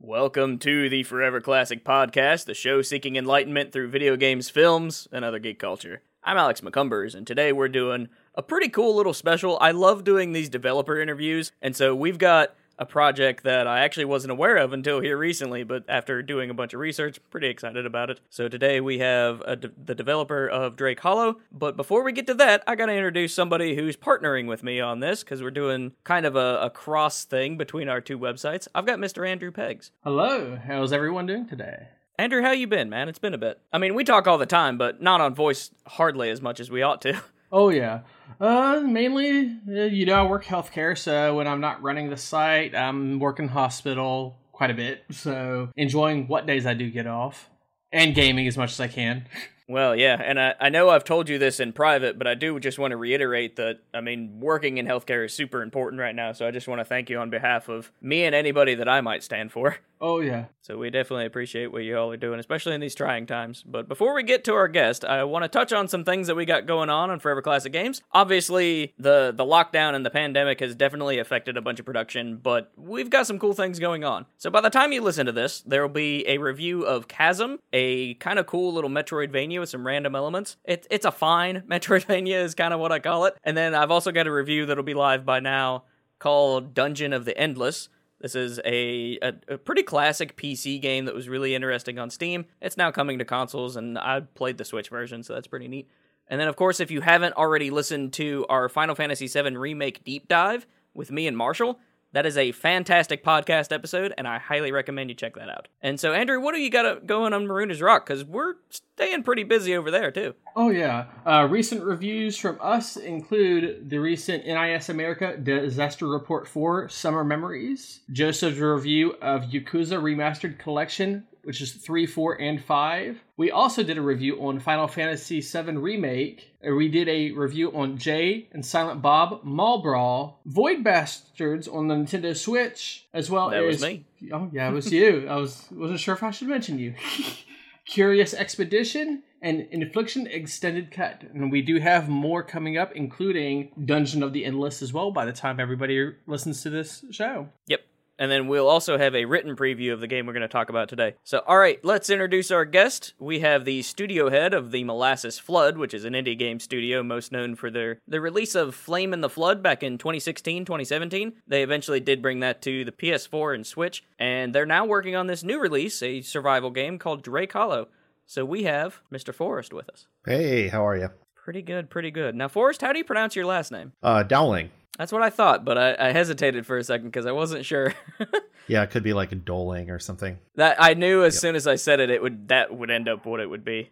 Welcome to the Forever Classic Podcast, the show seeking enlightenment through video games, films, and other geek culture. I'm Alex McCumbers, and today we're doing a pretty cool little special. I love doing these developer interviews, and so we've got a project that I actually wasn't aware of until here recently, but after doing a bunch of research, pretty excited about it. So today we have de- the developer of Drake Hollow. But before we get to that, I gotta introduce somebody who's partnering with me on this because we're doing kind of a, a cross thing between our two websites. I've got Mr. Andrew Peggs. Hello, how's everyone doing today? Andrew, how you been, man? It's been a bit. I mean, we talk all the time, but not on voice hardly as much as we ought to. Oh yeah. Uh, mainly, uh, you know, I work healthcare, so when I'm not running the site, I'm working hospital quite a bit. So enjoying what days I do get off, and gaming as much as I can. Well, yeah, and I, I know I've told you this in private, but I do just want to reiterate that, I mean, working in healthcare is super important right now, so I just want to thank you on behalf of me and anybody that I might stand for. Oh, yeah. So we definitely appreciate what you all are doing, especially in these trying times. But before we get to our guest, I want to touch on some things that we got going on on Forever Classic Games. Obviously, the, the lockdown and the pandemic has definitely affected a bunch of production, but we've got some cool things going on. So by the time you listen to this, there will be a review of Chasm, a kind of cool little Metroidvania with some random elements. It, it's a fine Metroidvania, is kind of what I call it. And then I've also got a review that'll be live by now called Dungeon of the Endless. This is a, a, a, pretty classic PC game that was really interesting on Steam. It's now coming to consoles, and I played the Switch version, so that's pretty neat. And then, of course, if you haven't already listened to our Final Fantasy VII Remake deep dive with me and Marshall, that is a fantastic podcast episode, and I highly recommend you check that out. And so, Andrew, what do you got going on Marooners Rock? Because we're staying pretty busy over there, too. Oh, yeah. Uh, recent reviews from us include the recent NIS America Disaster Report 4 Summer Memories, Joseph's review of Yakuza Remastered Collection, which is 3, 4, and 5. We also did a review on Final Fantasy VII Remake. We did a review on Jay and Silent Bob Mall Brawl, Void Bastards on the Nintendo Switch, as well that as. was me. Oh, yeah, it was you. I was, wasn't sure if I should mention you. Curious Expedition, and Infliction Extended Cut. And we do have more coming up, including Dungeon of the Endless as well, by the time everybody listens to this show. Yep. And then we'll also have a written preview of the game we're going to talk about today. So, all right, let's introduce our guest. We have the studio head of the Molasses Flood, which is an indie game studio most known for their the release of Flame in the Flood back in 2016, 2017. They eventually did bring that to the PS4 and Switch, and they're now working on this new release, a survival game called Drake Hollow. So we have Mr. Forrest with us. Hey, how are you? Pretty good, pretty good. Now, Forrest, how do you pronounce your last name? Uh, Dowling. That's what I thought, but I, I hesitated for a second because I wasn't sure. yeah, it could be like a Doling or something. That I knew as yep. soon as I said it, it would that would end up what it would be.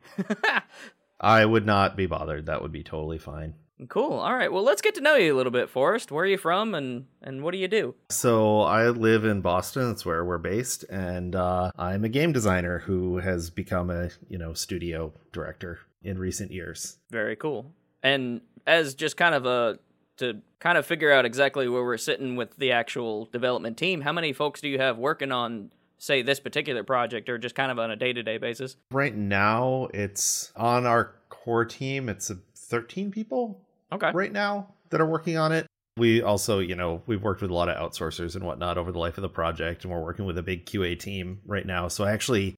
I would not be bothered. That would be totally fine. Cool. All right. Well, let's get to know you a little bit, Forrest. Where are you from, and and what do you do? So I live in Boston. That's where we're based, and uh, I'm a game designer who has become a you know studio director in recent years. Very cool. And as just kind of a to kind of figure out exactly where we're sitting with the actual development team, how many folks do you have working on say this particular project or just kind of on a day-to-day basis? Right now, it's on our core team, it's 13 people okay right now that are working on it we also you know we've worked with a lot of outsourcers and whatnot over the life of the project and we're working with a big qa team right now so i actually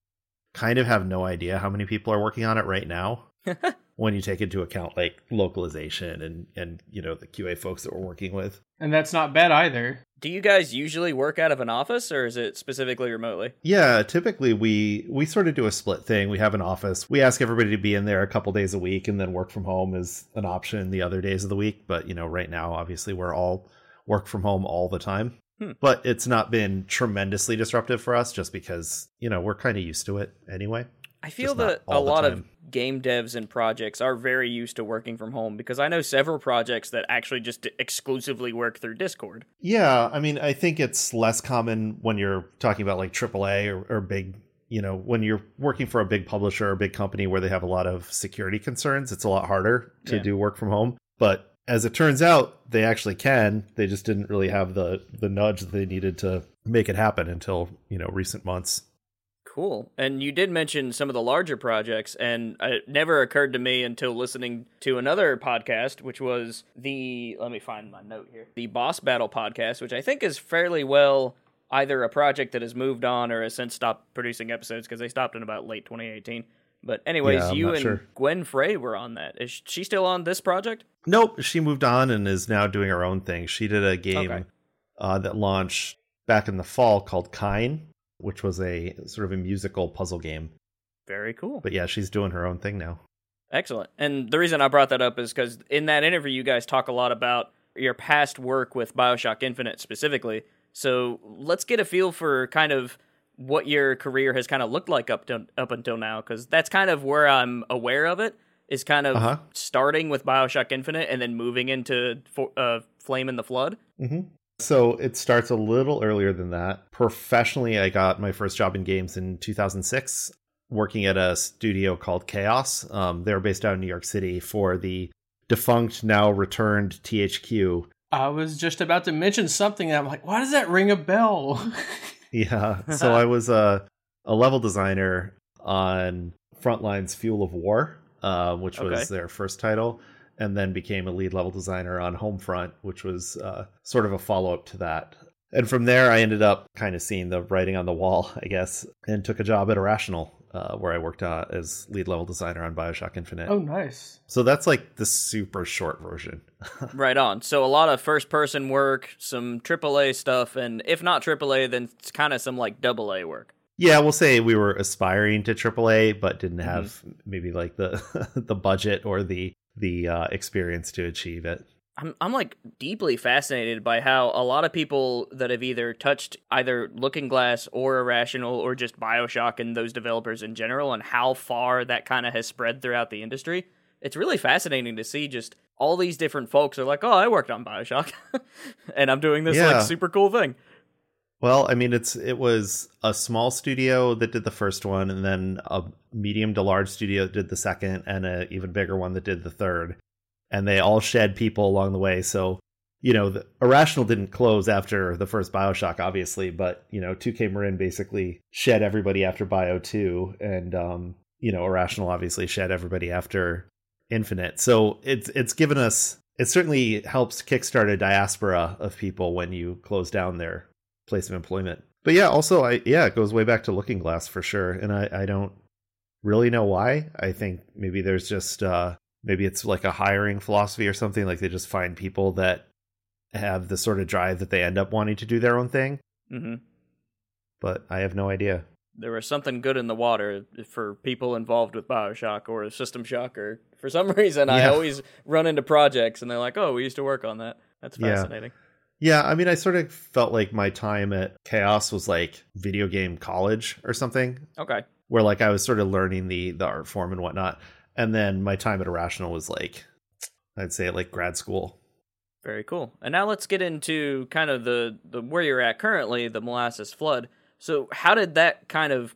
kind of have no idea how many people are working on it right now when you take into account like localization and and you know the qa folks that we're working with. And that's not bad either. Do you guys usually work out of an office or is it specifically remotely? Yeah typically we we sort of do a split thing. We have an office. We ask everybody to be in there a couple days a week and then work from home is an option the other days of the week. But you know right now obviously we're all work from home all the time. Hmm. but it's not been tremendously disruptive for us just because you know we're kind of used to it anyway. I feel that a lot of game devs and projects are very used to working from home because I know several projects that actually just exclusively work through Discord. Yeah, I mean, I think it's less common when you're talking about like AAA or, or big, you know, when you're working for a big publisher or a big company where they have a lot of security concerns, it's a lot harder to yeah. do work from home. But as it turns out, they actually can. They just didn't really have the the nudge that they needed to make it happen until, you know, recent months. Cool. And you did mention some of the larger projects, and it never occurred to me until listening to another podcast, which was the, let me find my note here, the Boss Battle podcast, which I think is fairly well either a project that has moved on or has since stopped producing episodes because they stopped in about late 2018. But anyways, Yeah, you and sure. Gwen Frey were on that. Is she still on this project? Nope, she moved on and is now doing her own thing. She did a game Okay. uh, that launched back in the fall called Kine, which was a sort of a musical puzzle game. Very cool. But yeah, she's doing her own thing now. Excellent. And the reason I brought that up is because in that interview, you guys talk a lot about your past work with Bioshock Infinite specifically. So let's get a feel for kind of what your career has kind of looked like up to, up until now, because that's kind of where I'm aware of it. Is kind of Uh-huh. starting with Bioshock Infinite and then moving into Fo- uh, Flame in the Flood. hmm So it starts a little earlier than that. Professionally, I got my first job in games in 2006, working at a studio called Kaos. Um, they were based out of New York City for the defunct, now returned THQ. I was just about to mention something. And I'm like, why does that ring a bell? Yeah. So I was a, a level designer on Frontlines Fuel of War, uh, which was Okay. their first title, and then became a lead level designer on Homefront, which was uh, sort of a follow up to that. And from there, I ended up kind of seeing the writing on the wall, I guess, and took a job at Irrational, uh, where I worked uh, as lead level designer on Bioshock Infinite. oh, nice. So that's like the super short version. right on. So a lot of first person work, some AAA stuff, and if not AAA, then it's kind of some like AA work. Yeah, we'll say we were aspiring to AAA, but didn't have maybe like the the budget or the the uh, experience to achieve it. I'm I'm like deeply fascinated by how a lot of people that have either touched either Looking Glass or Irrational or just BioShock and those developers in general and how far that kind of has spread throughout the industry. It's really fascinating to see just all these different folks are like, "Oh, I worked on BioShock and I'm doing this Yeah. like super cool thing." Well, I mean, it's it was a small studio that did the first one, and then a medium to large studio that did the second, and an even bigger one that did the third. And they all shed people along the way. So, you know, the, Irrational didn't close after the first Bioshock, obviously, but you know, 2K Marin basically shed everybody after Bio 2, and um, you know, Irrational obviously shed everybody after Infinite. So it's it's given us it certainly helps kickstart a diaspora of people when you close down their place of employment. But yeah, also I yeah, it goes way back to Looking Glass for sure. And I, I don't really know why. I think maybe there's just uh maybe it's like a hiring philosophy or something, like they just find people that have the sort of drive that they end up wanting to do their own thing. hmm But I have no idea. There was something good in the water for people involved with BioShock or System Shock, or for some reason, I always run into projects and they're like, "Oh, we used to work on that." That's fascinating. Yeah, I mean, I sort of felt like my time at Kaos was like video game college or something. Okay. where like I was sort of learning the the art form and whatnot. And then my time at Irrational was like I'd say like grad school. Very cool. And now let's get into kind of the, the where you're at currently, the molasses flood. So how did that kind of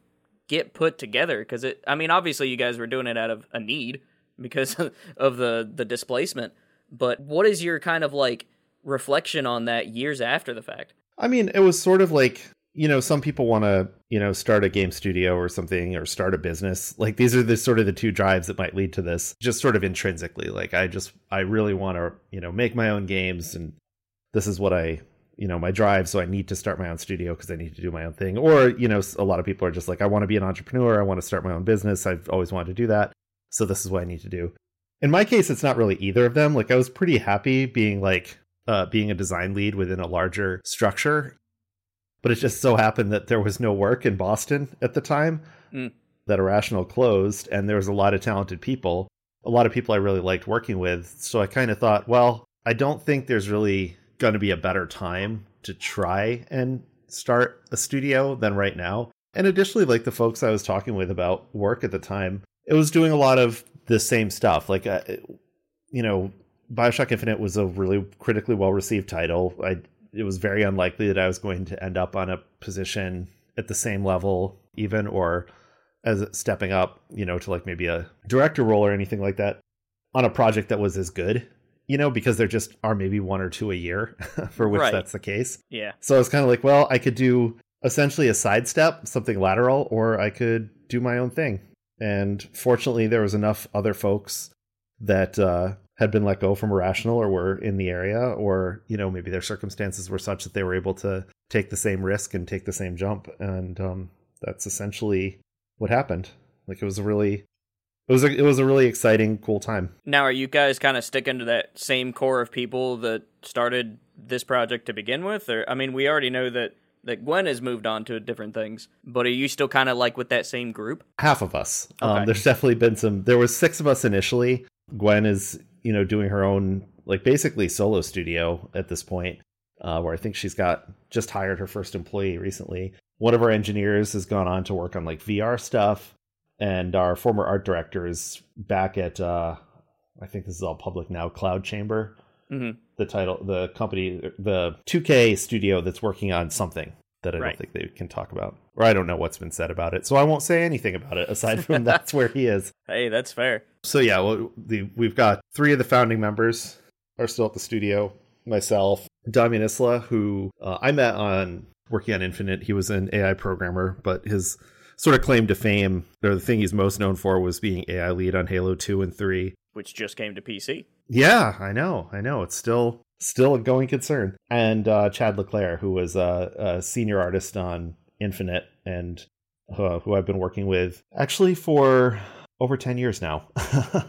get put together? Because it, I mean, obviously you guys were doing it out of a need because of the the displacement. But what is your kind of like reflection on that years after the fact? I mean, it was sort of like you know, some people want to, you know, start a game studio or something or start a business. Like these are the sort of the two drives that might lead to this, just sort of intrinsically. Like I just, I really want to, you know, make my own games and this is what I, you know, my drive. So I need to start my own studio because I need to do my own thing. Or, you know, a lot of people are just like, I want to be an entrepreneur. I want to start my own business. I've always wanted to do that. So this is what I need to do. In my case, it's not really either of them. Like I was pretty happy being like, uh, being a design lead within a larger structure but it just so happened that there was no work in Boston at the time Mm. that Irrational closed, and there was a lot of talented people, a lot of people I really liked working with. So I kind of thought, well, I don't think there's really going to be a better time to try and start a studio than right now. And additionally, like the folks I was talking with about work at the time, it was doing a lot of the same stuff. Like, uh, you know, Bioshock Infinite was a really critically well received title. I it was very unlikely that I was going to end up on a position at the same level, even or as stepping up, you know, to like maybe a director role or anything like that on a project that was as good, you know, because there just are maybe one or two a year for which Right. that's the case. Yeah. So I was kind of like, well, I could do essentially a sidestep, something lateral, or I could do my own thing. And fortunately, there was enough other folks that uh, had been let go from Irrational or were in the area, or you know maybe their circumstances were such that they were able to take the same risk and take the same jump. And um, that's essentially what happened. Like it was a really it was a, it was a really exciting, cool time. Now, are you guys kind of sticking to that same core of people that started this project to begin with? Or I mean, we already know that that Gwen has moved on to different things, but are you still kind of like with that same group? Half of us. Um, there's definitely been some. There was six of us initially. Gwen is you know doing her own like basically solo studio at this point, uh, where I think she's got just hired her first employee recently. One of our engineers has gone on to work on like VR stuff, and our former art director is back at uh, I think this is all public now. Cloud Chamber, hmm the title, the company, the 2K studio that's working on something that I Right. don't think they can talk about, or I don't know what's been said about it, so I won't say anything about it aside from that's where he is. Hey, that's fair. So yeah, well, the, we've got three of the founding members are still at the studio. Myself, Damian Isla, who uh, I met on working on Infinite. He was an AI programmer, but his sort of claim to fame, or the thing he's most known for, was being AI lead on Halo Two and Three. Which just came to PC. Yeah, I know, I know. It's still still a going concern. And uh, Chad LaClair, who was a, a senior artist on Infinite, and uh, who I've been working with actually for over ten years now.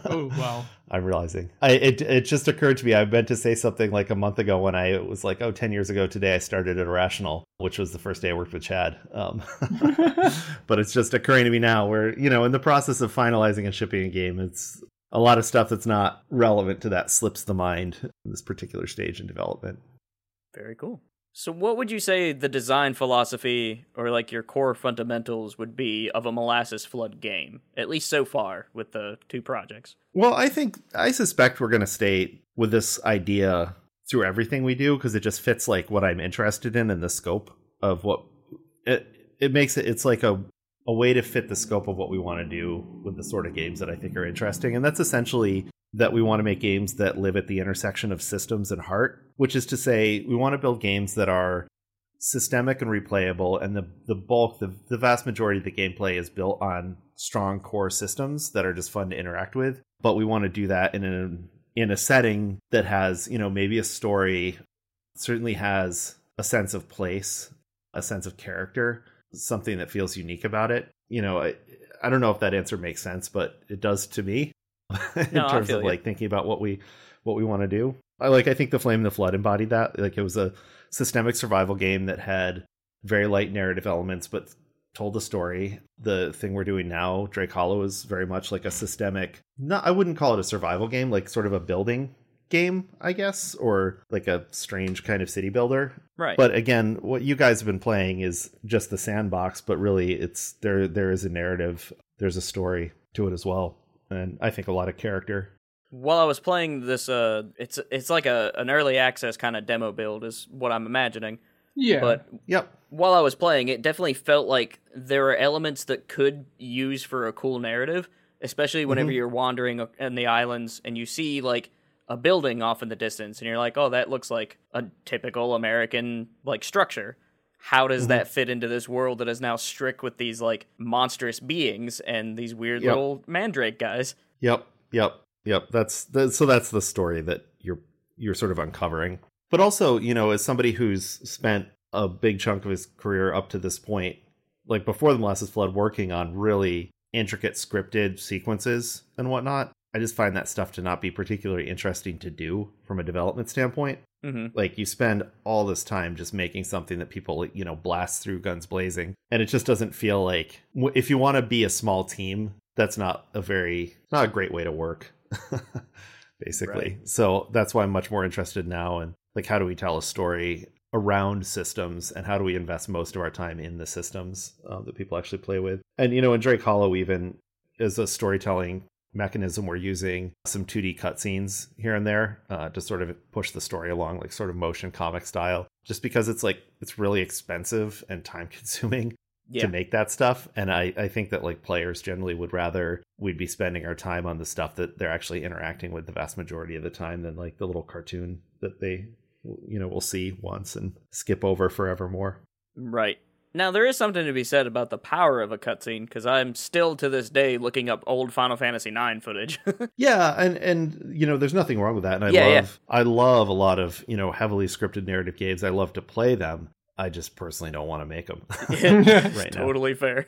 Oh wow. I'm realizing. I it it just occurred to me. I meant to say something like a month ago when I was like, oh, 10 years ago today I started at Irrational, which was the first day I worked with Chad. Um, but it's just occurring to me now where, you know, in the process of finalizing and shipping a game, it's a lot of stuff that's not relevant to that slips the mind in this particular stage in development. Very cool. So, what would you say the design philosophy or like your core fundamentals would be of a molasses flood game, at least so far with the two projects? Well, I think I suspect we're going to stay with this idea through everything we do because it just fits like what I'm interested in and the scope of what it it makes it it's like a a way to fit the scope of what we want to do with the sort of games that I think are interesting and that's essentially that we want to make games that live at the intersection of systems and heart, which is to say we want to build games that are systemic and replayable and the the bulk the, the vast majority of the gameplay is built on strong core systems that are just fun to interact with but we want to do that in a in a setting that has you know maybe a story certainly has a sense of place a sense of character something that feels unique about it you know i, I don't know if that answer makes sense but it does to me in No, terms of you. like thinking about what we what we want to do i like i think the flame and the flood embodied that like it was a systemic survival game that had very light narrative elements but told a story. The thing we're doing now, Drake Hollow, is very much like a systemic. Not, I wouldn't call it a survival game, like sort of a building game, I guess, or like a strange kind of city builder. Right. But again, what you guys have been playing is just the sandbox, but really, it's there. There is a narrative. There's a story to it as well, and I think a lot of character. While I was playing this, uh, it's it's like a an early access kind of demo build, is what I'm imagining. Yeah. But Yep. while I was playing, it definitely felt like there are elements that could use for a cool narrative, especially whenever you're wandering in the islands and you see like a building off in the distance and you're like, "Oh, that looks like a typical American like structure." How does that mm-hmm. fit into this world that is now strict with these like monstrous beings and these weird Yep. little mandrake guys? Yep, yep, yep. That's the, so that's the story that you're you're sort of uncovering. But also, you know, as somebody who's spent a big chunk of his career up to this point, like before the Molasses Flood, working on really intricate scripted sequences and whatnot, I just find that stuff to not be particularly interesting to do from a development standpoint. hmm Like you spend all this time just making something that people, you know, blast through guns blazing, and it just doesn't feel like if you want to be a small team, that's not a very not a great way to work. Basically, so that's why I'm much more interested now in like how do we tell a story around systems and how do we invest most of our time in the systems uh, that people actually play with. And you know, in Drake Hollow, even as a storytelling mechanism, we're using some 2D cutscenes here and there uh, to sort of push the story along, like sort of motion comic style. Just because it's like it's really expensive and time consuming Yeah. to make that stuff, and I I think that like players generally would rather we'd be spending our time on the stuff that they're actually interacting with the vast majority of the time than like the little cartoon that they you know will see once and skip over forevermore. Right. Now, there is something to be said about the power of a cutscene, because I'm still to this day looking up old Final Fantasy IX footage. Yeah, and and you know, there's nothing wrong with that. And I Yeah, yeah. love I love a lot of, you know, heavily scripted narrative games. I love to play them. I just personally don't want to make them. Right totally fair.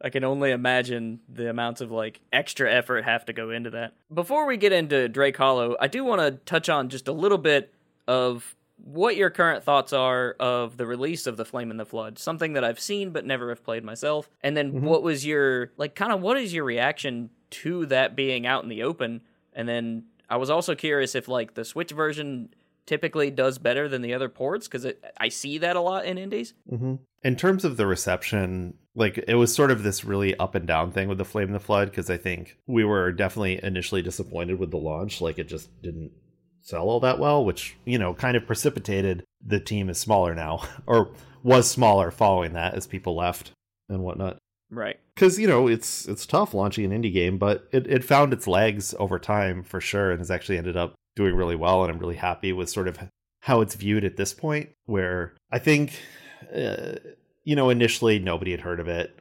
I can only imagine the amounts of like extra effort have to go into that. Before we get into Drake Hollow, I do want to touch on just a little bit of what your current thoughts are of the release of the Flame in the Flood, something that I've seen but never have played myself. And then Mm-hmm. what was your like kind of what is your reaction to that being out in the open? And then I was also curious if like the Switch version typically does better than the other ports because I see that a lot in indies. hmm In terms of the reception, like it was sort of this really up and down thing with the Flame in the Flood because I think we were definitely initially disappointed with the launch. Like it just didn't sell all that well, which you know kind of precipitated the team is smaller now or was smaller following that as people left and whatnot. Right. Because you know it's it's tough launching an indie game, but it, it found its legs over time for sure, and has actually ended up doing really well. And I'm really happy with sort of how it's viewed at this point. Where I think, uh, you know, initially nobody had heard of it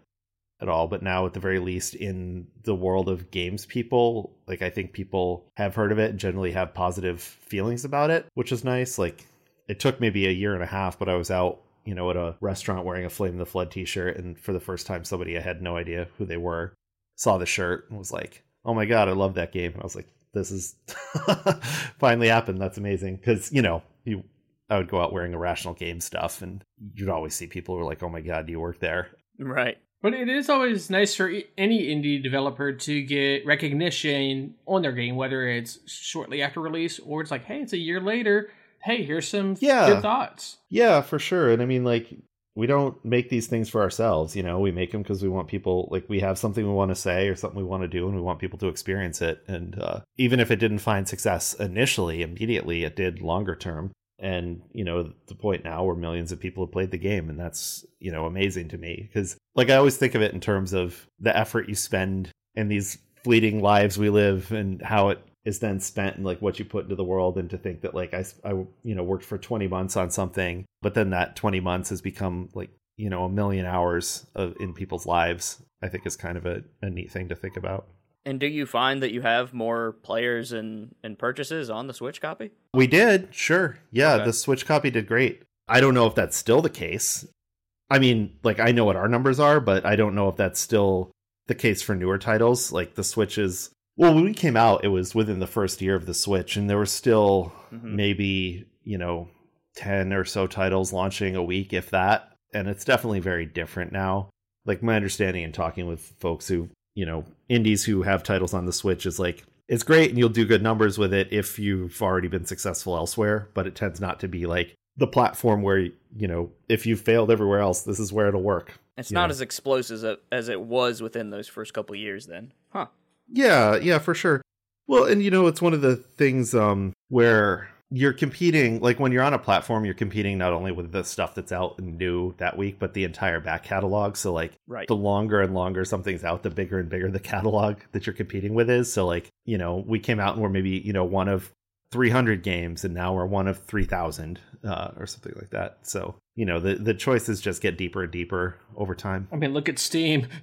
at all, but now at the very least in the world of games, people like I think people have heard of it and generally have positive feelings about it, which is nice. Like it took maybe a year and a half, but I was out you know, at a restaurant wearing a Flame the Flood t shirt. And for the first time, somebody I had no idea who they were saw the shirt and was like, oh my God, I love that game. And I was like, this is finally happened. That's amazing. Cause, you know, you, I would go out wearing irrational game stuff and you'd always see people who were like, oh my God, do you work there? Right. But it is always nice for any indie developer to get recognition on their game, whether it's shortly after release or it's like, hey, it's a year later. Hey, here's some Yeah. good thoughts. Yeah, for sure. And I mean, like, we don't make these things for ourselves, you know. We make them because we want people, like, we have something we want to say or something we want to do, and we want people to experience it. And uh, even if it didn't find success initially, immediately, it did longer term. And you know, the point now where millions of people have played the game, and that's you know amazing to me because, like, I always think of it in terms of the effort you spend in these fleeting lives we live, and how it is then spent and like what you put into the world and to think that like I, I you know worked for 20 months on something but then that 20 months has become like you know a million hours of in people's lives i think is kind of a, a neat thing to think about And do you find that you have more players and, and purchases on the Switch copy? we did sure yeah Okay. the switch copy did great i don't know if that's still the case i mean like i know what our numbers are but i don't know if that's still the case for newer titles. Like the switch is well when we came out it was within the first year of the switch and there were still Mhm. maybe you know 10 or so titles launching a week if that. And it's definitely very different now. Like my understanding and talking with folks who you know indies who have titles on the switch is like it's great and you'll do good numbers with it if you've already been successful elsewhere but it tends not to be like the platform where you know if you've failed everywhere else this is where it'll work It's not as explosive as it, as it was within those first couple years then. Huh. Yeah, yeah, for sure. Well, and you know, it's one of the things um where you're competing like when you're on a platform, you're competing not only with the stuff that's out and new that week, but the entire back catalog. So like Right. the longer and longer something's out, the bigger and bigger the catalog that you're competing with is. So like, you know, we came out and we're maybe, you know, one of 300 games and now we're one of 3000 uh, or something like that. So, you know, the the choices just get deeper and deeper over time. I mean, look at Steam.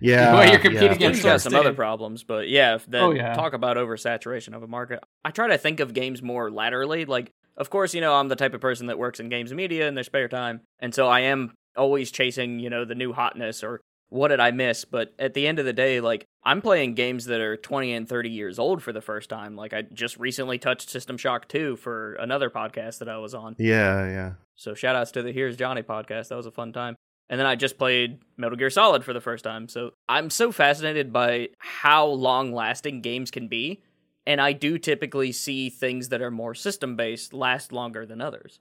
Yeah. Well, you're competing yeah, against It's sure. got some other problems, but yeah, if that, Oh, yeah. talk about oversaturation of a market. I try to think of games more laterally. Like, of course, you know, I'm the type of person that works in games media in their spare time, and so I am always chasing, you know, the new hotness or what did I miss. But at the end of the day, like, I'm playing games that are 20 and 30 years old for the first time. Like, I just recently touched System Shock 2 for another podcast that I was on. Yeah, yeah. So shout outs to the Here's Johnny podcast. That was a fun time. And then I just played Metal Gear Solid for the first time. So I'm so fascinated by how long lasting games can be. And I do typically see things that are more system based last longer than others,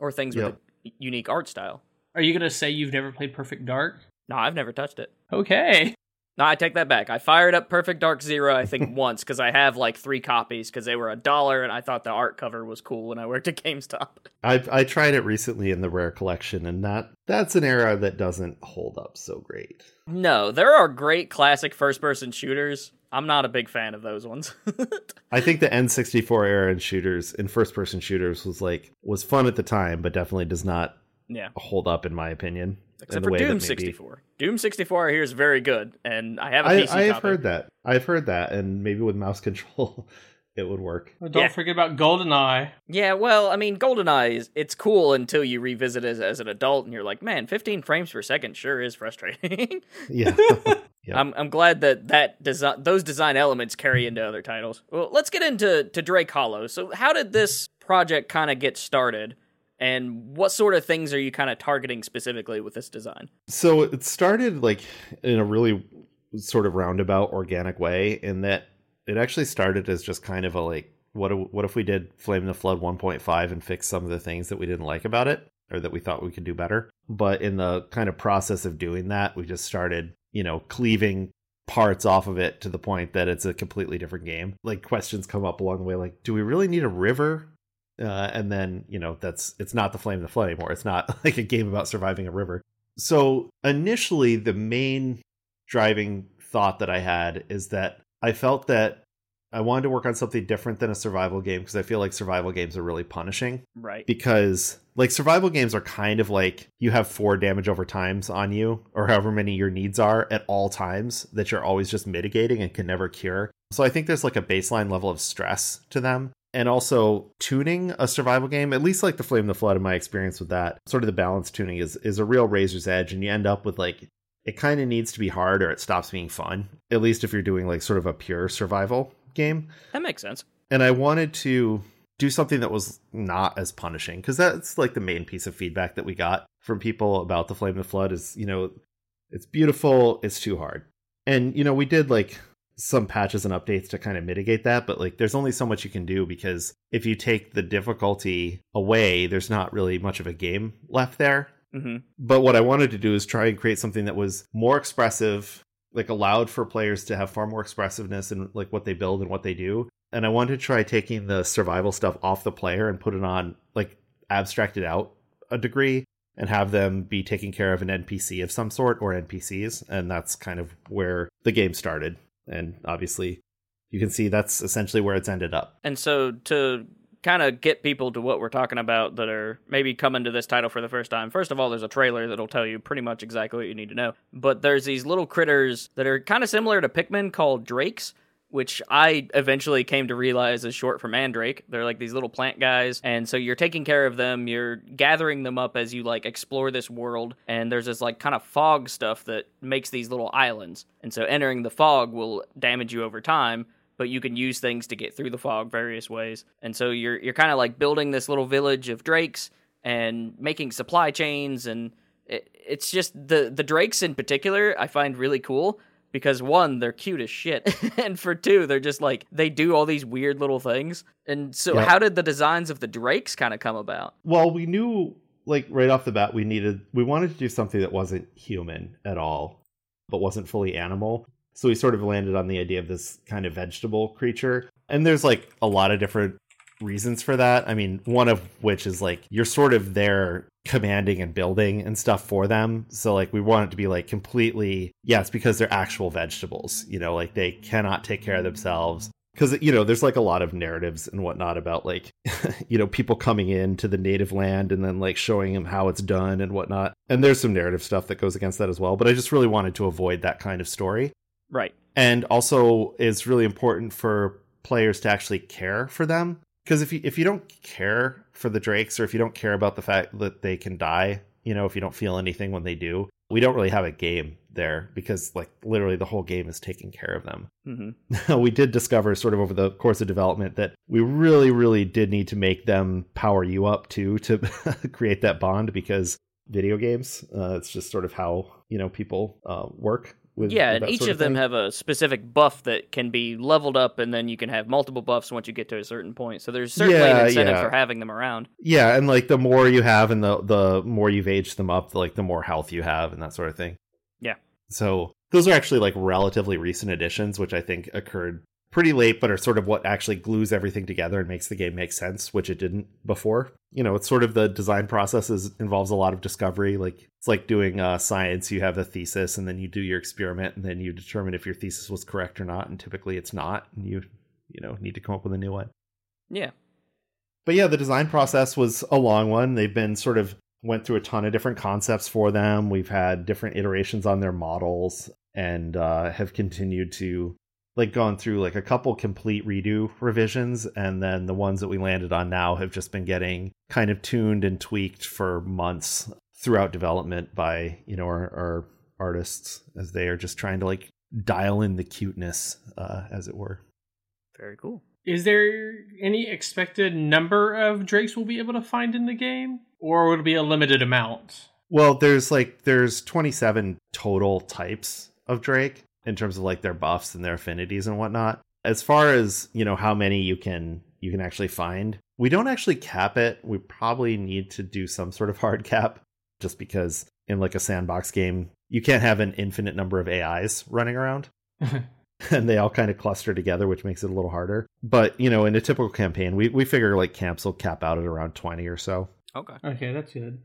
or things with a unique art style. Are you gonna say you've never played Perfect Dark? No, I've never touched it. Okay. No, I take that back. I fired up Perfect Dark Zero, I think, once because I have like three copies because they were a dollar and I thought the art cover was cool when I worked at GameStop. I I tried it recently in the rare collection, and that that's an era that doesn't hold up so great. No, there are great classic first person shooters. I'm not a big fan of those ones. I think the N64 era in shooters, in first person shooters, was like was fun at the time, but definitely does not yeah. hold up in my opinion. Except for Doom 64. Doom 64 I hear is very good, and I have a I, PC I have copy. heard that. I've heard that, and maybe with mouse control, it would work. Well, don't Yeah. forget about GoldenEye. Yeah, well, I mean, GoldenEye is it's cool until you revisit it as, as an adult and you're like, man, 15 frames per second sure is frustrating. Yeah. Yep. I'm I'm glad that that design those design elements carry into other titles. Well, let's get into to Drake Hollow. So, how did this project kind of get started, and what sort of things are you kind of targeting specifically with this design? so it started like in a really sort of roundabout organic way in that it actually started as just kind of a like what if- what if we did Flame the Flood 1.5 and fix some of the things that we didn't like about it or that we thought we could do better. But in the kind of process of doing that, we just started, you know, cleaving parts off of it to the point that it's a completely different game. Like questions come up along the way like do we really need a river? Uh, and then, you know, that's it's not the Flame in the Flood anymore. It's not like a game about surviving a river. So initially, the main driving thought that I had is that I felt that I wanted to work on something different than a survival game because I feel like survival games are really punishing. Right. Because like survival games are kind of like you have four damage over times on you, or however many your needs are at all times that you're always just mitigating and can never cure. So I think there's like a baseline level of stress to them. And also tuning a survival game, at least like the Flame of the Flood in my experience with that, sort of the balance tuning is is a real razor's edge, and you end up with like it kind of needs to be hard or it stops being fun. At least if you're doing like sort of a pure survival game. That makes sense. And I wanted to do something that was not as punishing because that's like the main piece of feedback that we got from people about the Flame of the Flood is, you know, it's beautiful, it's too hard. And you know, we did like some patches and updates to kind of mitigate that, but like there's only so much you can do because if you take the difficulty away, there's not really much of a game left there. hmm But what I wanted to do is try and create something that was more expressive, like allowed for players to have far more expressiveness in like what they build and what they do. And I wanted to try taking the survival stuff off the player and put it on like abstracted out a degree and have them be taking care of an NPC of some sort or NPCs. And that's kind of where the game started. And obviously you can see that's essentially where it's ended up. And so to kind of get people to what we're talking about that are maybe coming to this title for the first time. First of all, there's a trailer that'll tell you pretty much exactly what you need to know. But there's these little critters that are kind of similar to Pikmin called drakes, which I eventually came to realize is short for mandrake. They're like these little plant guys, and so you're taking care of them, you're gathering them up as you like explore this world, and there's this like kind of fog stuff that makes these little islands. And so entering the fog will damage you over time, but you can use things to get through the fog various ways. And so you're you're kind of like building this little village of drakes and making supply chains and it, it's just the the drakes in particular I find really cool because one they're cute as shit and for two they're just like they do all these weird little things. And so Yeah. how did the designs of the drakes kind of come about? Well, we knew like right off the bat we needed we wanted to do something that wasn't human at all, but wasn't fully animal. So we sort of landed on the idea of this kind of vegetable creature. And there's like a lot of different reasons for that. I mean, one of which is like you're sort of there commanding and building and stuff for them. So like we want it to be like completely yeah, it's because they're actual vegetables, you know, like they cannot take care of themselves because you know there's like a lot of narratives and whatnot about like you know people coming in to the native land and then like showing them how it's done and whatnot and there's some narrative stuff that goes against that as well but i just really wanted to avoid that kind of story Right. and also it's really important for players to actually care for them because if you if you don't care for the drakes or if you don't care about the fact that they can die you know if you don't feel anything when they do we don't really have a game there because like literally the whole game is taking care of them. Hmm we did discover sort of over the course of development that we really really did need to make them power you up too to create that bond because video games uh, it's just sort of how you know people uh, work with Yeah, with and each sort of them have a specific buff that can be leveled up, and then you can have multiple buffs once you get to a certain point. So there's certainly Yeah, an incentive yeah. for having them around. yeah and like the more you have and the the more you've aged them up the, like the more health you have and that sort of thing Yeah. so those are actually like relatively recent additions which i think occurred pretty late but are sort of what actually glues everything together and makes the game make sense which it didn't before you know it's sort of the design process is involves a lot of discovery like it's like doing uh, science you have a thesis and then you do your experiment and then you determine if your thesis was correct or not and typically it's not and you you know need to come up with a new one Yeah. but yeah, the design process was a long one. They've been sort of went through a ton of different concepts for them. We've had different iterations on their models and uh, have continued to like gone through like a couple complete redo revisions and then the ones that we landed on now have just been getting kind of tuned and tweaked for months throughout development by you know our, our artists as they are just trying to like dial in the cuteness uh, as it were Very cool. Is there any expected number of drakes we'll be able to find in the game, or would it be a limited amount? well there's like there's 27 total types of drake in terms of like their buffs and their affinities and whatnot as far as you know how many you can you can actually find we don't actually cap it we probably need to do some sort of hard cap just because in like a sandbox game you can't have an infinite number of ais running around and they all kind of cluster together which makes it a little harder but you know in a typical campaign we, we figure like camps will cap out at around 20 or so Okay. Okay, that's good.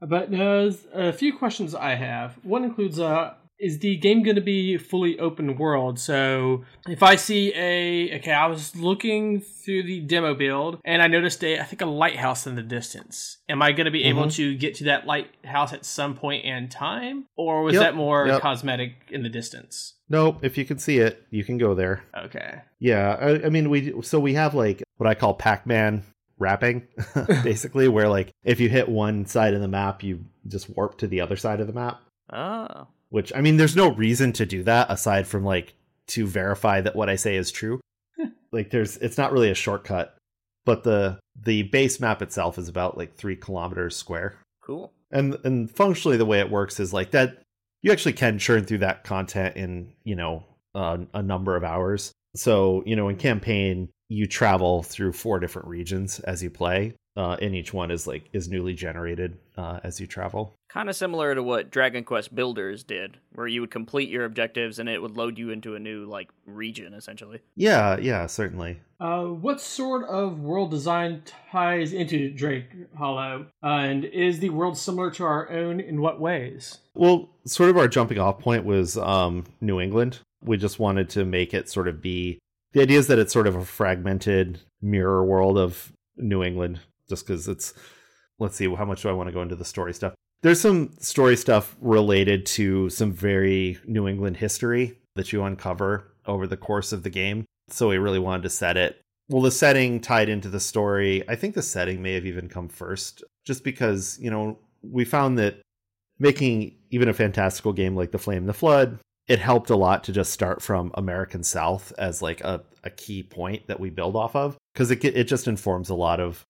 But there's a few questions I have. One includes uh is the game going to be fully open world? So if I see a okay, I was looking through the demo build and I noticed a I think a lighthouse in the distance. Am I going to be able Mhm. to get to that lighthouse at some point in time, or was Yep, that more yep. cosmetic in the distance? nope if you can see it you can go there Okay. Yeah, I, I mean, we so we have like what I call Pac-Man wrapping, basically, where like if you hit one side of the map, you just warp to the other side of the map. Oh. Which I mean, there's no reason to do that aside from like to verify that what I say is true. like, there's it's not really a shortcut, but the the base map itself is about like three kilometers square Cool. and and functionally the way it works is like that you actually can churn through that content in you know uh, a number of hours so you know in campaign you travel through four different regions as you play uh, and each one is like is newly generated uh, as you travel Kind of similar to what Dragon Quest Builders did, where you would complete your objectives and it would load you into a new like region essentially. yeah yeah certainly Uh, what sort of world design ties into Drake Hollow? Uh, and is the world similar to our own in what ways? well sort of our jumping off point was um new england we just wanted to make it sort of be the idea is that it's sort of a fragmented mirror world of new england just because it's let's see how much do i want to go into the story stuff? There's some story stuff related to some very new england history that you uncover over the course of the game so we really wanted to set it. Well the setting tied into the story i think the setting may have even come first just because you know we found that making even a fantastical game like the flame and the flood it helped a lot to just start from american south as like a, a key point that we build off of because it, it just informs a lot of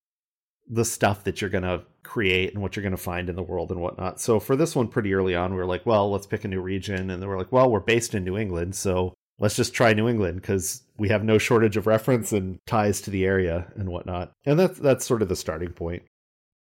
the stuff that you're going to create and what you're going to find in the world and whatnot. So for this one pretty early on we were like well let's pick a new region. And then we're like well we're based in new england so let's just try new england because we have no shortage of reference and ties to the area and whatnot. And that's that's sort of the starting point.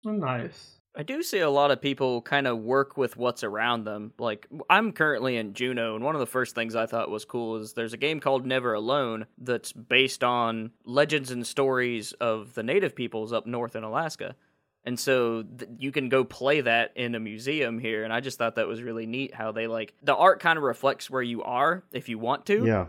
Nice. I do see a lot of people kind of work with what's around them. Like, I'm currently in Juneau, and one of the first things I thought was cool is there's a game called Never Alone that's based on legends and stories of the native peoples up north in Alaska. And so th- you can go play that in a museum here. And I just thought that was really neat how they like the art kind of reflects where you are if you want to. yeah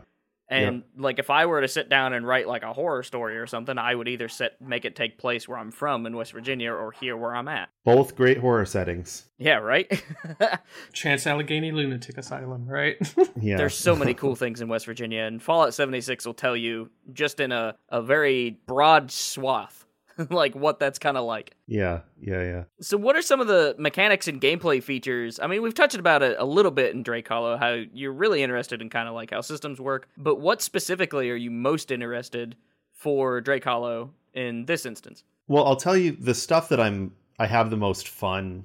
And like if I were to sit down and write like a horror story or something, I would either set make it take place where I'm from in West Virginia or here where I'm at. both great horror settings Yeah, right? Trans-Allegheny Lunatic Asylum, right? yeah There's so many cool things in West Virginia, and Fallout 76 will tell you just in a, a very broad swath, like what that's kind of like. yeah yeah yeah So, what are some of the mechanics and gameplay features? I mean, we've touched about it a little bit in Drake Hollow, how you're really interested in kind of like how systems work, but what specifically are you most interested for Drake Hollow in this instance? Well, I'll tell you the stuff that I'm I have the most fun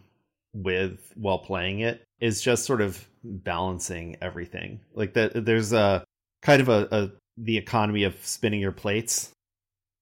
with while playing it is just sort of balancing everything. Like that there's a kind of a, a the economy of spinning your plates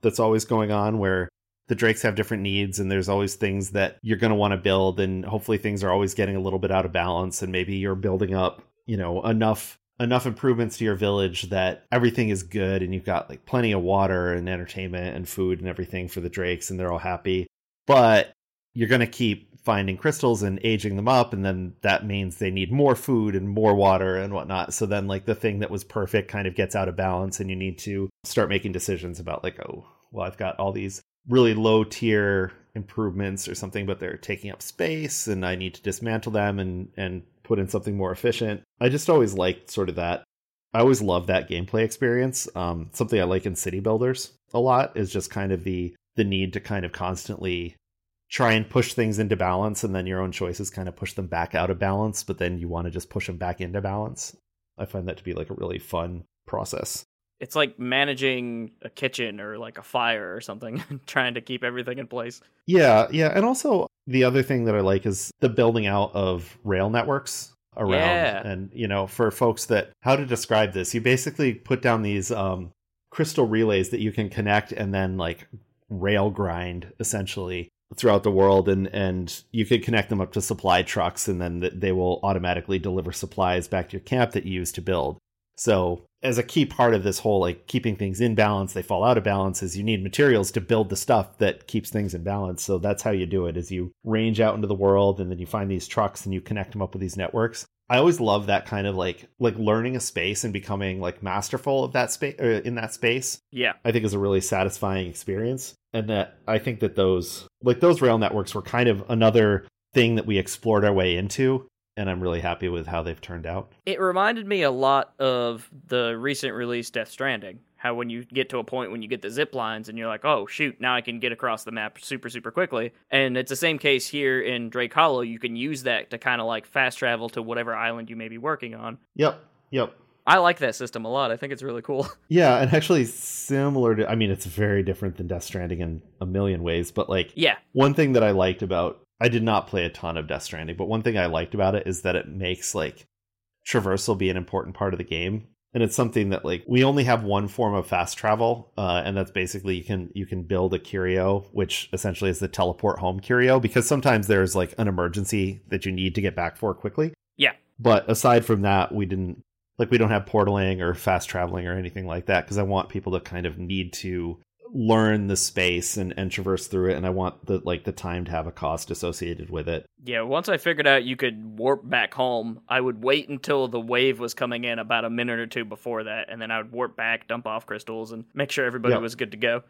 that's always going on where the drakes have different needs and there's always things that you're going to want to build and hopefully things are always getting a little bit out of balance and maybe you're building up, you know, enough enough improvements to your village that everything is good and you've got like plenty of water and entertainment and food and everything for the drakes and they're all happy. But you're going to keep finding crystals and aging them up and then that means they need more food and more water and whatnot so then like the thing that was perfect kind of gets out of balance and you need to start making decisions about like oh well i've got all these really low tier improvements or something but they're taking up space and i need to dismantle them and and put in something more efficient. I just always liked sort of that. I always love that gameplay experience. Um, something I like in city builders a lot is just kind of the the need to kind of constantly try and push things into balance and then your own choices kind of push them back out of balance but then you want to just push them back into balance. I find that to be like a really fun process it's like managing a kitchen or like a fire or something trying to keep everything in place. Yeah yeah and also the other thing that i like is the building out of rail networks around. Yeah. and you know for folks that how to describe this you basically put down these um crystal relays that you can connect and then like rail grind essentially throughout the world. And and you could connect them up to supply trucks and then they will automatically deliver supplies back to your camp that you use to build. So as a key part of this whole like keeping things in balance they fall out of balance is you need materials to build the stuff that keeps things in balance so that's how you do it is you range out into the world and then you find these trucks and you connect them up with these networks i always love that kind of like like learning a space and becoming like masterful of that space uh, in that space yeah I think is a really satisfying experience. And that I think that those like those rail networks were kind of another thing that we explored our way into. And I'm really happy with how they've turned out. It reminded me a lot of the recent release Death Stranding. How when you get to a point when you get the zip lines and you're like, oh shoot, now I can get across the map super super quickly. And it's the same case here in Drake Hollow. You can use that to kind of like fast travel to whatever island you may be working on. Yep. Yep. I like that system a lot. I think it's really cool. Yeah, and actually similar to I mean it's very different than Death Stranding in a million ways, but like yeah, one thing that I liked about I did not play a ton of Death Stranding, but one thing I liked about it is that it makes like traversal be an important part of the game. And it's something that like we only have one form of fast travel, uh, and that's basically you can you can build a curio, which essentially is the teleport home curio, because sometimes there's like an emergency that you need to get back for quickly. Yeah. But aside from that, we didn't like we don't have portaling or fast traveling or anything like that because I want people to kind of need to learn the space and, and traverse through it and I want the like the time to have a cost associated with it. yeah. Once I figured out you could warp back home, I would wait until the wave was coming in about a minute or two before that, and then I would warp back, dump off crystals, and make sure everybody Yep. was good to go.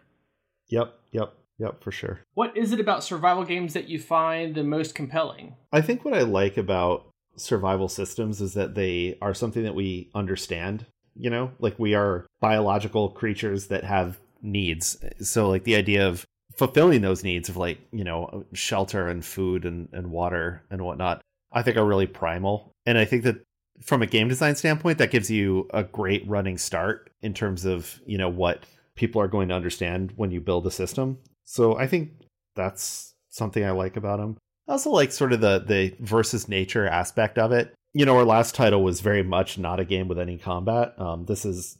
Yep, yep, yep, for sure. What is it about survival games that you find the most compelling? I think what I like about survival systems is that they are something that we understand, you know? Like we are biological creatures that have needs. So like the idea of fulfilling those needs of like, you know, shelter and food and, and water and whatnot, I think are really primal. And I think that from a game design standpoint, that gives you a great running start in terms of, you know, what people are going to understand when you build a system. So I think that's something I like about them. I also like sort of the the versus nature aspect of it. You know, our last title was very much not a game with any combat. Um, this is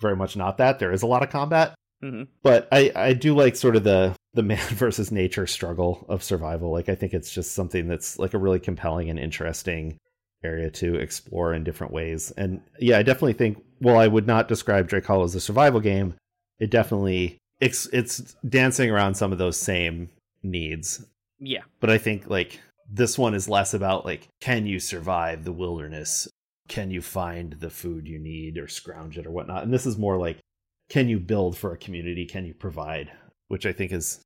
very much not that. There is a lot of combat, hmm but I I do like sort of the the man versus nature struggle of survival. Like I think it's just something that's like a really compelling and interesting area to explore in different ways. And yeah, I definitely think. Well, I would not describe Drake Hollow as a survival game. It definitely it's it's dancing around some of those same needs Yeah. but I think like this one is less about like can you survive the wilderness? Can you find the food you need or scrounge it or whatnot? And this is more like can you build for a community? Can you provide? Which I think is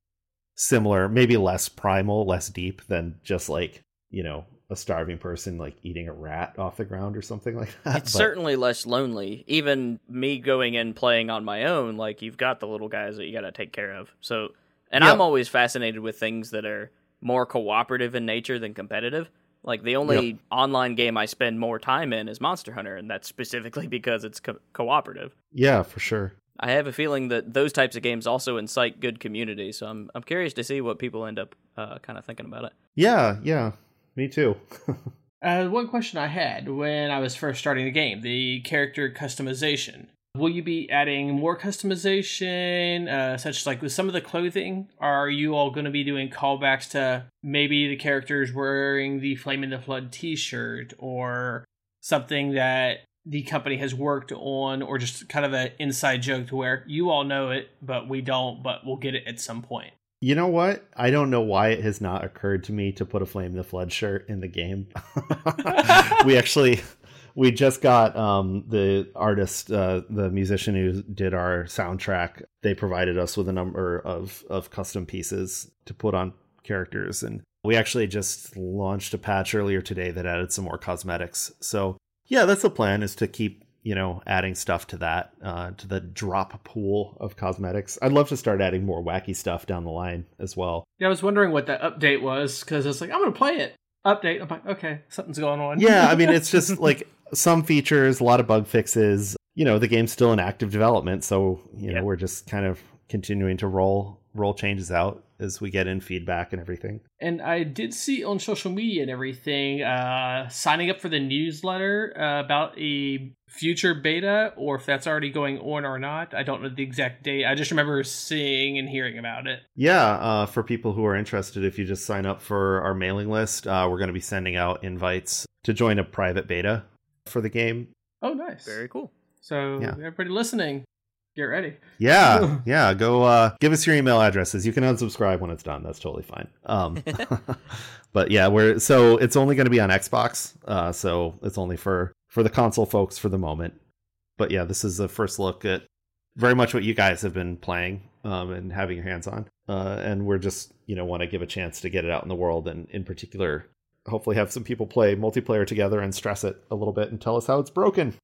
similar, maybe less primal, less deep than just like, you know, a starving person like eating a rat off the ground or something like that. It's But- certainly less lonely. Even me going and playing on my own, like you've got the little guys that you got to take care of. So, and Yeah. I'm always fascinated with things that are more cooperative in nature than competitive. Like the only online game I spend more time in is Monster Hunter, and that's specifically because it's co- cooperative. Yeah, for sure. I have a feeling that those types of games also incite good community, so I'm I'm curious to see what people end up uh, kind of thinking about it. Yeah, yeah. Me too. Uh, one question I had when I was first starting the game the character customization. Will you be adding more customization, uh, such as like with some of the clothing? Are you all going to be doing callbacks to maybe the characters wearing the Flame in the Flood t shirt or something that the company has worked on, or just kind of an inside joke to where you all know it, but we don't, but we'll get it at some point? You know what? I don't know why it has not occurred to me to put a Flame the Flood shirt in the game. we actually we just got um the artist uh the musician who did our soundtrack they provided us with a number of of custom pieces to put on characters and we actually just launched a patch earlier today that added some more cosmetics so yeah that's the plan is to keep you know, adding stuff to that, uh, to the drop pool of cosmetics. I'd love to start adding more wacky stuff down the line as well. Yeah, I was wondering what that update was because it's like I'm gonna play it. Update. I'm like, okay, something's going on. Yeah, I mean, it's just like some features, a lot of bug fixes. You know, the game's still in active development, so you know Yep. we're just kind of continuing to roll roll changes out as we get in feedback and everything. And I did see on social media and everything, uh, signing up for the newsletter uh, about a future beta, or if that's already going on or not. I don't know the exact date. I just remember seeing and hearing about it. Yeah, uh, for people who are interested, if you just sign up for our mailing list, uh, we're going to be sending out invites to join a private beta for the game. Oh, nice. Very cool. So, Yeah. everybody listening, get ready. Yeah, yeah. Go uh, give us your email addresses. You can unsubscribe when it's done. That's totally fine. Um, but yeah, we're so it's only going to be on Xbox. Uh, so it's only for for the console folks for the moment. But yeah, this is the first look at very much what you guys have been playing um, and having your hands on. Uh, and we're just you know want to give a chance to get it out in the world, and in particular, hopefully have some people play multiplayer together and stress it a little bit and tell us how it's broken.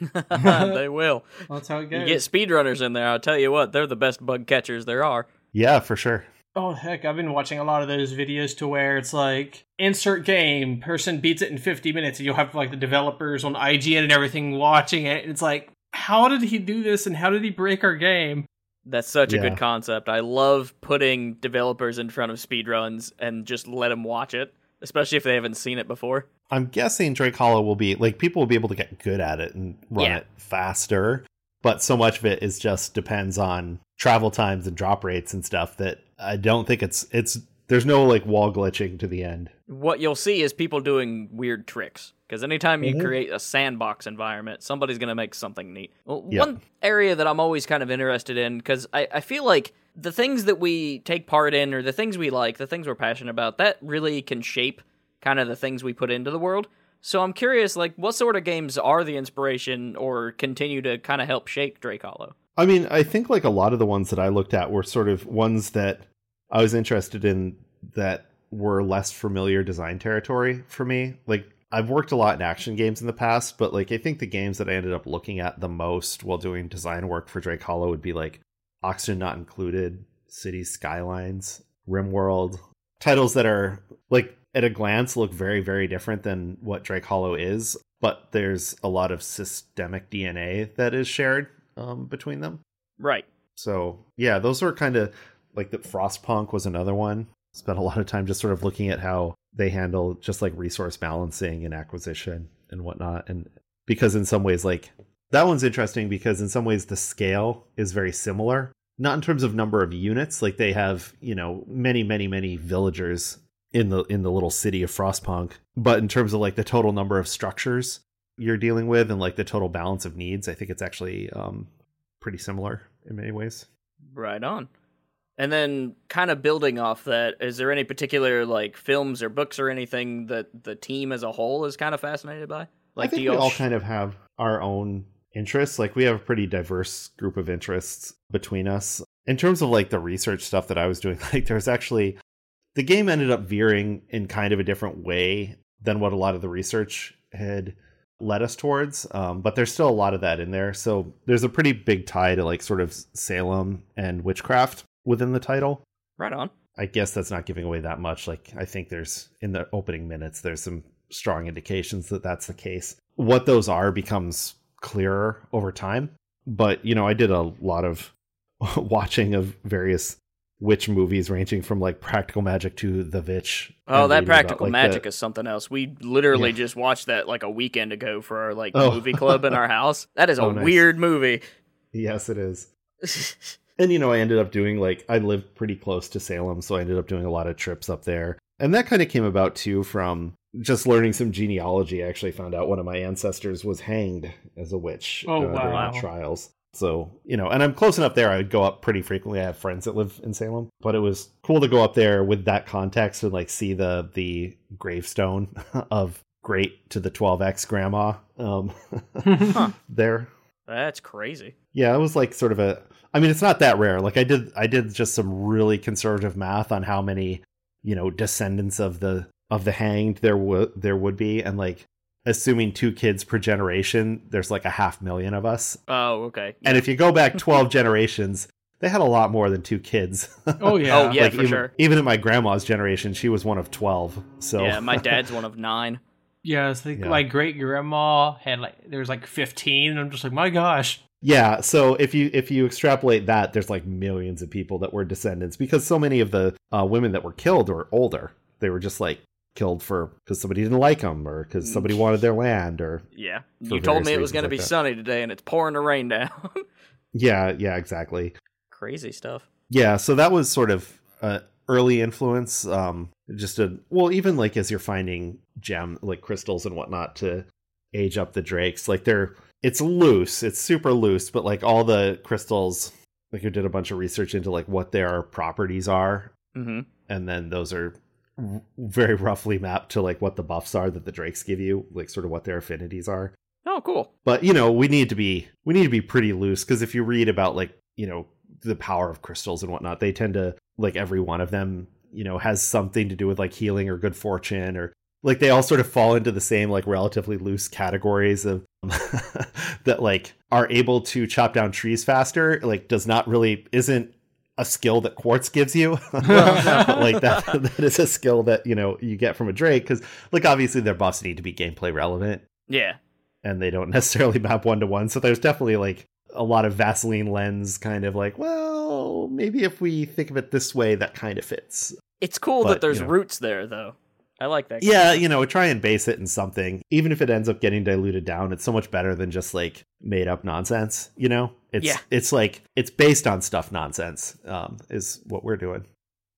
they will. That's how it goes. You get speedrunners in there, I'll tell you what, they're the best bug catchers there are. Yeah, for sure. Oh heck, I've been watching a lot of those videos to where it's like insert game, person beats it in 50 minutes, and you'll have like the developers on IGN and everything watching it. And it's like, how did he do this and how did he break our game? That's such a good concept. I love putting developers in front of speedruns and just let them watch it, especially if they haven't seen it before. I'm guessing Drake Hollow will be like people will be able to get good at it and run Yeah. it faster, but so much of it is just depends on travel times and drop rates and stuff that I don't think it's it's there's no like wall glitching to the end. What you'll see is people doing weird tricks. Because anytime you Mhm. create a sandbox environment, somebody's going to make something neat. Well. One area that I'm always kind of interested in, because I, I feel like the things that we take part in, or the things we like, the things we're passionate about, that really can shape kind of the things we put into the world. So I'm curious, like, what sort of games are the inspiration or continue to kind of help shape Drake Hollow? I mean, I think like a lot of the ones that I looked at were sort of ones that I was interested in that were less familiar design territory for me. Like I've worked a lot in action games in the past, but like I think the games that I ended up looking at the most while doing design work for Drake Hollow would be like Oxygen Not Included, City Skylines, RimWorld, titles that are like at a glance look very very different than what Drake Hollow is, but there's a lot of systemic DNA that is shared um, between them. Right. So yeah, those were kind of like the Frostpunk was another one. Spent a lot of time just sort of looking at how they handle just like resource balancing and acquisition and whatnot. And because in some ways, like that one's interesting because in some ways the scale is very similar. Not in terms of number of units, like they have, you know, many, many, many villagers in the in the little city of Frostpunk, but in terms of like the total number of structures you're dealing with and like the total balance of needs, I think it's actually um pretty similar in many ways. Right on. And then, kind of building off that, is there any particular like films or books or anything that the team as a whole is kind of fascinated by? Like, I think do we y'all all sh- kind of have our own interests. Like we have a pretty diverse group of interests between us. In terms of like the research stuff that I was doing, like there's actually the game ended up veering in kind of a different way than what a lot of the research had led us towards. Um, but there's still a lot of that in there. So there's a pretty big tie to like sort of Salem and witchcraft within the title. right on. I guess that's not giving away that much. Like I think there's in the opening minutes there's some strong indications that that's the case. What those are becomes clearer over time. But you know, I did a lot of watching of various witch movies ranging from like Practical Magic to The Witch. Oh, that reading about, practical like, magic the- is something else. We literally Yeah. just watched that like a weekend ago for our like Oh. movie club in our house. That is a Oh, nice. weird movie. Yes, it is. And you know, I ended up doing like I lived pretty close to Salem, so I ended up doing a lot of trips up there. And that kind of came about too from just learning some genealogy. I actually found out one of my ancestors was hanged as a witch Oh, uh, during wow. the trials. So, you know, and I'm close enough there. I would go up pretty frequently. I have friends that live in Salem, but it was cool to go up there with that context and like see the the gravestone of great to the 12x grandma um Huh. there That's crazy. yeah, it was like sort of a. I mean, it's not that rare. Like I did, I did just some really conservative math on how many, you know, descendants of the of the hanged there would there would be, and like assuming two kids per generation, there's like a half million of us. Oh, okay. And if you go back 12 generations, they had a lot more than two kids. Oh yeah. Oh, yeah. like for even, sure. even in my grandma's generation, she was one of 12. So Yeah, my dad's one of nine. Yeah, I think Yeah. my great grandma had like there was like fifteen, and I'm just like, my gosh. Yeah, so if you if you extrapolate that, there's like millions of people that were descendants because so many of the uh, women that were killed were older. They were just like killed for because somebody didn't like them or because somebody wanted their land or Yeah. You told me it was going to be that. sunny today and it's pouring the rain down. yeah, yeah, exactly. Crazy stuff. Yeah, so that was sort of uh, early influence. Um, just a well, even like as you're finding gem like crystals and whatnot to age up the drakes, like they're it's loose, it's super loose, but like all the crystals, like you did a bunch of research into like what their properties are, hmm and then those are very roughly mapped to like what the buffs are that the drakes give you, like sort of what their affinities are Oh, cool. but you know we need to be we need to be pretty loose because if you read about like you know the power of crystals and whatnot they tend to like every one of them you know has something to do with like healing or good fortune or like they all sort of fall into the same like relatively loose categories of that like are able to chop down trees faster like does not really isn't a skill that quartz gives you but like that that is a skill that you know you get from a drake because like obviously their buffs need to be gameplay relevant Yeah. and they don't necessarily map one to one. So there's definitely like a lot of Vaseline lens kind of like, well, maybe if we think of it this way, that kind of fits. It's cool But, that there's you know. roots there, though. I like that. Yeah, you know, try and base it in something. Even if it ends up getting diluted down, it's so much better than just like made up nonsense, you know? It's Yeah. it's like it's based on stuff nonsense, um, is what we're doing.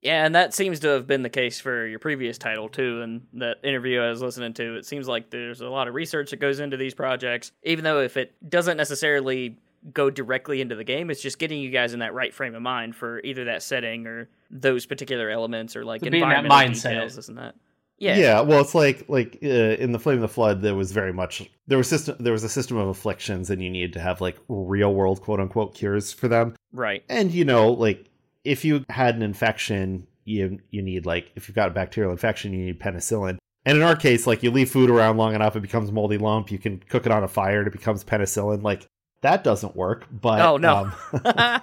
Yeah, and that seems to have been the case for your previous title too. And that interview I was listening to, it seems like there's a lot of research that goes into these projects, even though if it doesn't necessarily go directly into the game, it's just getting you guys in that right frame of mind for either that setting or those particular elements or like To in that environmental mindset. details, this and that. Yeah, Yeah. well, it's like like uh, in the Flame of the Flood, there was very much there was system there was a system of afflictions, and you needed to have like real world quote unquote cures for them. right. And you know, like if you had an infection, you you need like if you've got a bacterial infection, you need penicillin. And in our case, like you leave food around long enough, it becomes moldy lump. You can cook it on a fire, and it becomes penicillin. Like that doesn't work. But Oh, no. um,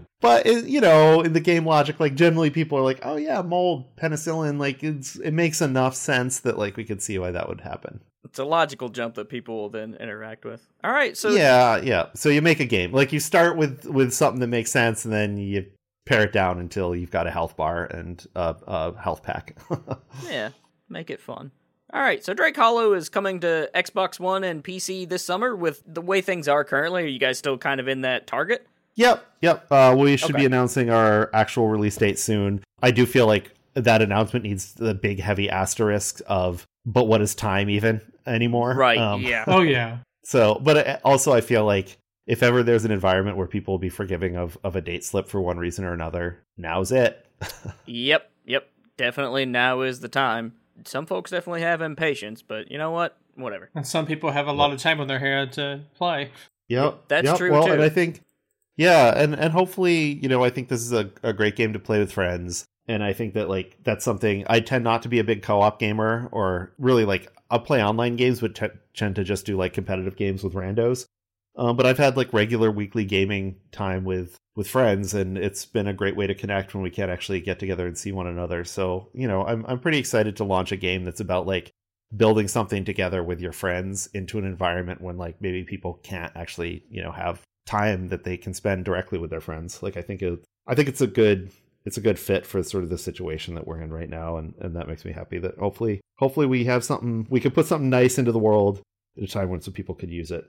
but it, you know, in the game logic, like generally people are like, oh yeah, mold, penicillin. Like it's it makes enough sense that like we could see why that would happen. it's a logical jump that people will then interact with. All right, so yeah, yeah. So you make a game. Like you start with with something that makes sense, and then you pare it down until you've got a health bar and a, a health pack. Yeah, make it fun. All right, so Drake Hollow is coming to Xbox One and PC this summer. With the way things are currently, are you guys still kind of in that target? yep, yep. Uh, we should Okay. be announcing our actual release date soon. I do feel like that announcement needs the big heavy asterisk of, but what is time even anymore? Right. Um, yeah. oh yeah. So, but also I feel like if ever there's an environment where people will be forgiving of, of a date slip for one reason or another, now's it. Yep. Yep. Definitely now is the time. Some folks definitely have impatience, but you know what? Whatever. And some people have a lot of time on their hands to play. Yep, That's yep. true, Well, too. and I think, yeah, and and hopefully, you know, I think this is a, a great game to play with friends, and I think that like that's something I tend not to be a big co-op gamer, or really like I'll play online games, but t- tend to just do like competitive games with randos. Um, but I've had like regular weekly gaming time with with friends, and it's been a great way to connect when we can't actually get together and see one another. So you know, I'm I'm pretty excited to launch a game that's about like building something together with your friends into an environment when like maybe people can't actually you know have time that they can spend directly with their friends like i think it i think it's a good it's a good fit for sort of the situation that we're in right now and and that makes me happy that hopefully hopefully we have something we can put something nice into the world at a time when some people could use it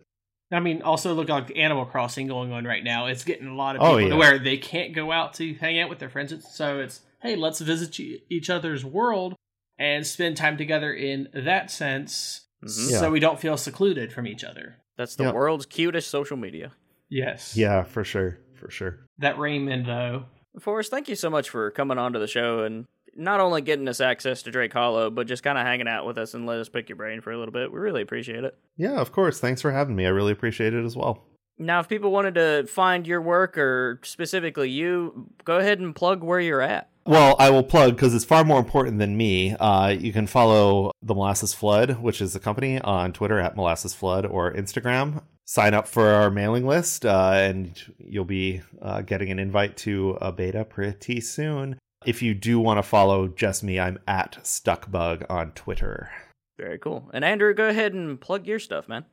I mean, also look like Animal Crossing going on right now. It's getting a lot of Oh, people to where they can't go out to hang out with their friends. So it's hey, let's visit each other's world and spend time together in that sense, Mhm. Yeah. so we don't feel secluded from each other. That's the Yep. world's cutest social media. Yes. yeah for sure for sure That Raymond though. Forrest, thank you so much for coming on to the show and not only getting us access to Drake Hollow, but just kind of hanging out with us and let us pick your brain for a little bit. We really appreciate it. yeah of course thanks for having me i really appreciate it as well Now, if people wanted to find your work or specifically you, go ahead and plug where you're at. Well, I will plug because it's far more important than me. Uh, you can follow the Molasses Flood, which is the company, on Twitter at Molasses Flood or Instagram. Sign up for our mailing list, uh, and you'll be uh, getting an invite to a beta pretty soon. If you do want to follow just me, I'm at Stuckbug on Twitter. Very cool. And Andrew, go ahead and plug your stuff, man.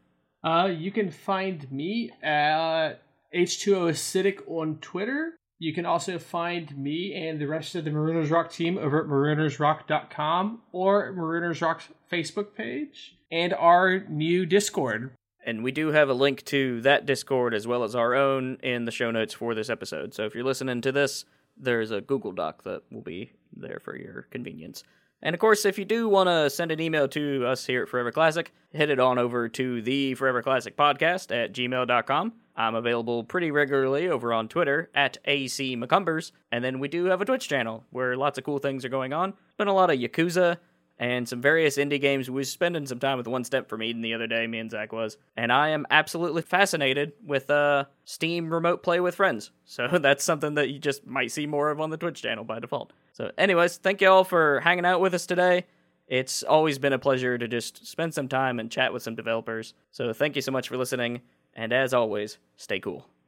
Uh, you can find me at H2O Acidic on Twitter. You can also find me and the rest of the Marooners Rock team over at maroonersrock.com or Marooners Rock's Facebook page and our new Discord. And we do have a link to that Discord as well as our own in the show notes for this episode. So if you're listening to this, there's a Google Doc that will be there for your convenience. And of course, if you do want to send an email to us here at Forever Classic, head it on over to the Forever Classic Podcast at gmail.com. I'm available pretty regularly over on Twitter at AC McCumbers. And then we do have a Twitch channel where lots of cool things are going on. Been a lot of Yakuza and some various indie games. We were spending some time with One Step from Eden the other day, me and Zach was. And I am absolutely fascinated with uh, Steam Remote Play with Friends. So that's something that you just might see more of on the Twitch channel by default. So, anyways, thank you all for hanging out with us today. It's always been a pleasure to just spend some time and chat with some developers. So, thank you so much for listening. And as always, stay cool.